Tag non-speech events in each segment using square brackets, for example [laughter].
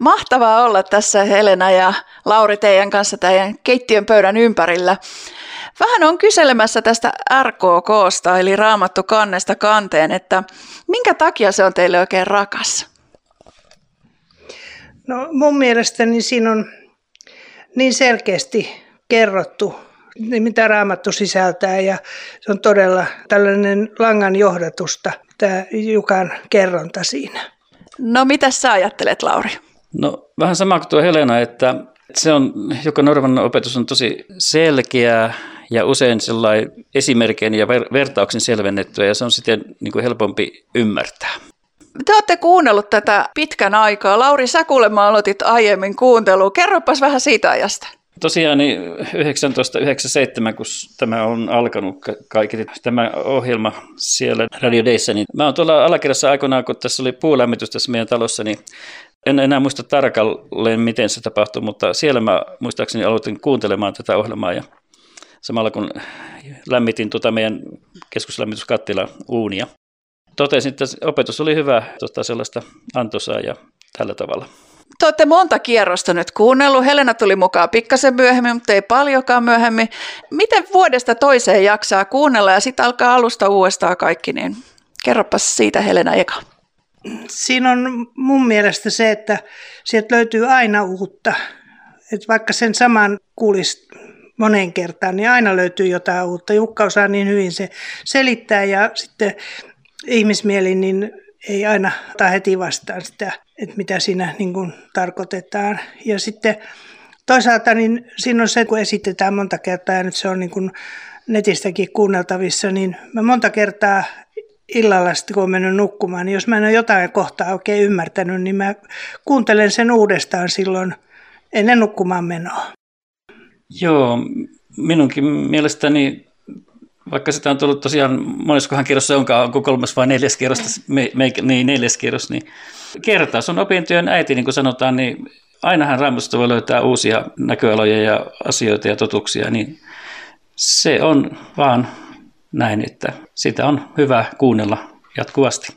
Mahtavaa olla tässä Helena ja Lauri teidän kanssa teidän keittiön pöydän ympärillä. Vähän on kyselemässä tästä RKKsta, eli raamattu kannesta kanteen, että minkä takia se on teille oikein rakas? No mun mielestäni siinä on niin selkeästi kerrottu, mitä raamattu sisältää ja se on todella tällainen langan johdatusta, tämä Jukan kerronta siinä. No mitä sä ajattelet, Lauri? No vähän sama kuin tuo Helena, että se on, joka Norvan opetus on tosi selkeä ja usein sellainen esimerkkein ja ver- vertauksen selvennettyä ja se on sitten niin kuin helpompi ymmärtää. Te olette kuunnellut tätä pitkän aikaa. Lauri, sä kuulemma aloitit aiemmin kuuntelua. Kerropas vähän siitä ajasta. Tosiaan niin 1997, kun tämä on alkanut kaikki tämä ohjelma siellä Radio Dayssä, niin mä oon tuolla alakerrassa aikoinaan, kun tässä oli puulämmitys tässä meidän talossa, niin en enää muista tarkalleen, miten se tapahtui, mutta siellä mä muistaakseni aloitin kuuntelemaan tätä ohjelmaa ja samalla kun lämmitin tuota meidän keskuslämmityskattila uunia. Totesin, että opetus oli hyvä, tuota sellaista antoisaa ja tällä tavalla. Te olette monta kierrosta nyt kuunnellut. Helena tuli mukaan pikkasen myöhemmin, mutta ei paljonkaan myöhemmin. Miten vuodesta toiseen jaksaa kuunnella ja sitten alkaa alusta uudestaan kaikki, niin kerropas siitä Helena eka. Siinä on mun mielestä se, että sieltä löytyy aina uutta. Että vaikka sen saman kuulisi moneen kertaan, niin aina löytyy jotain uutta. Jukka osaa niin hyvin se selittää ja sitten ihmismieli niin ei aina ota heti vastaan sitä, että mitä siinä niin kuin tarkoitetaan. Ja sitten toisaalta niin siinä on se, kun esitetään monta kertaa ja nyt se on niin kuin netistäkin kuunneltavissa, niin mä monta kertaa illalla sitten, kun olen mennyt nukkumaan, niin jos mä en ole jotain kohtaa oikein ymmärtänyt, niin mä kuuntelen sen uudestaan silloin ennen nukkumaan menoa. Joo, minunkin mielestäni, vaikka sitä on tullut tosiaan moneskohan kierrossa onkaan, onko kolmas vai neljäs kierros, me, me, niin neljäs kierros, niin kertaus on opintojen äiti, niin kuin sanotaan, niin ainahan Raamatusta voi löytää uusia näköaloja ja asioita ja totuksia, niin se on vaan näin, että sitä on hyvä kuunnella jatkuvasti.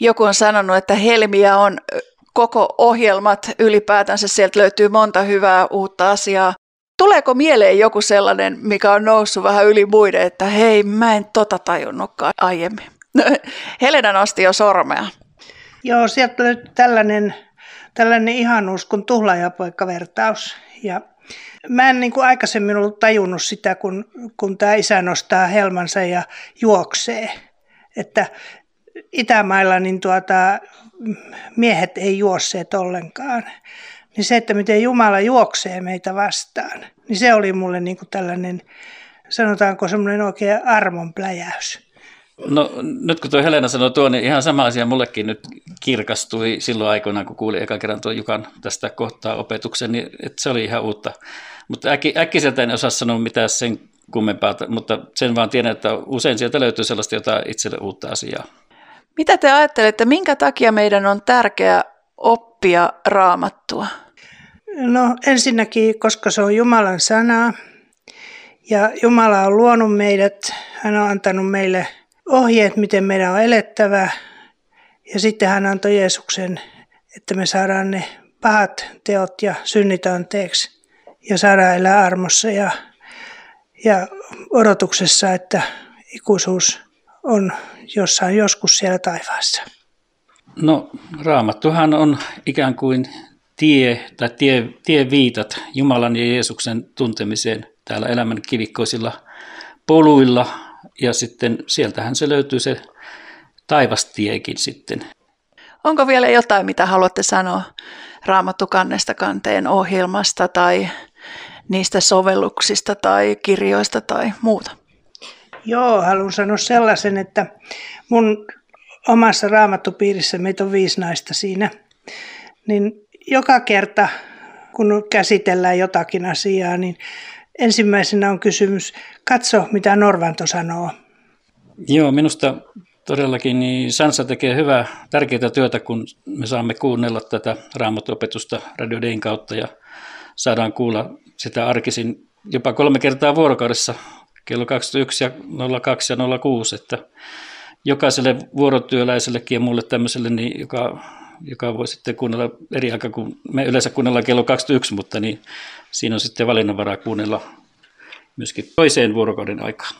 Joku on sanonut, että Helmiä on koko ohjelmat ylipäätänsä, sieltä löytyy monta hyvää uutta asiaa. Tuleeko mieleen joku sellainen, mikä on noussut vähän yli muiden, että hei, mä en tota tajunnutkaan aiemmin? [laughs] Helena nosti jo sormea. Joo, sieltä löytyy tällainen, tällainen ihanuus kuin tuhlaajapoikkavertaus. Ja mä en niin kuin aikaisemmin ollut tajunnut sitä, kun, kun tämä isä nostaa helmansa ja juoksee. Että Itämailla niin tuota, miehet ei juosseet ollenkaan. Niin se, että miten Jumala juoksee meitä vastaan, niin se oli mulle niin kuin tällainen, sanotaanko semmoinen oikein armon pläjäys. No nyt kun tuo Helena sanoi tuo, niin ihan sama asia mullekin nyt kirkastui silloin aikoinaan, kun kuulin ekan kerran tuo Jukan tästä kohtaa opetuksen, niin että se oli ihan uutta. Mutta äk, äkkiseltä en osaa sanoa mitään sen kummempaa, mutta sen vaan tiedän, että usein sieltä löytyy sellaista jotain itselle uutta asiaa. Mitä te ajattelette, minkä takia meidän on tärkeää oppia raamattua? No ensinnäkin, koska se on Jumalan sanaa ja Jumala on luonut meidät, hän on antanut meille ohjeet, miten meidän on elettävä ja sitten hän antoi Jeesuksen, että me saadaan ne pahat teot ja synnit anteeksi ja saadaan elää armossa ja, ja odotuksessa, että ikuisuus on jossain joskus siellä taivaassa. No raamattuhan on ikään kuin tie tai tie, tie viitat Jumalan ja Jeesuksen tuntemiseen täällä elämän kivikkoisilla poluilla ja sitten sieltähän se löytyy se taivastiekin sitten. Onko vielä jotain, mitä haluatte sanoa Raamattu kannesta kanteen ohjelmasta tai niistä sovelluksista tai kirjoista tai muuta? Joo, haluan sanoa sellaisen, että mun omassa raamattupiirissä meitä on viisi naista siinä, niin joka kerta kun käsitellään jotakin asiaa, niin ensimmäisenä on kysymys, katso mitä Norvanto sanoo. Joo, minusta todellakin niin Sansa tekee hyvää, tärkeää työtä, kun me saamme kuunnella tätä raamatuopetusta Radio Dayn kautta ja saadaan kuulla sitä arkisin jopa kolme kertaa vuorokaudessa kello 21 ja 02 ja 06, että jokaiselle vuorotyöläisellekin ja mulle tämmöiselle, niin joka joka voi sitten kuunnella eri aikaa kuin me yleensä kuunnellaan kello 21, mutta niin siinä on sitten valinnanvaraa kuunnella myöskin toiseen vuorokauden aikaan.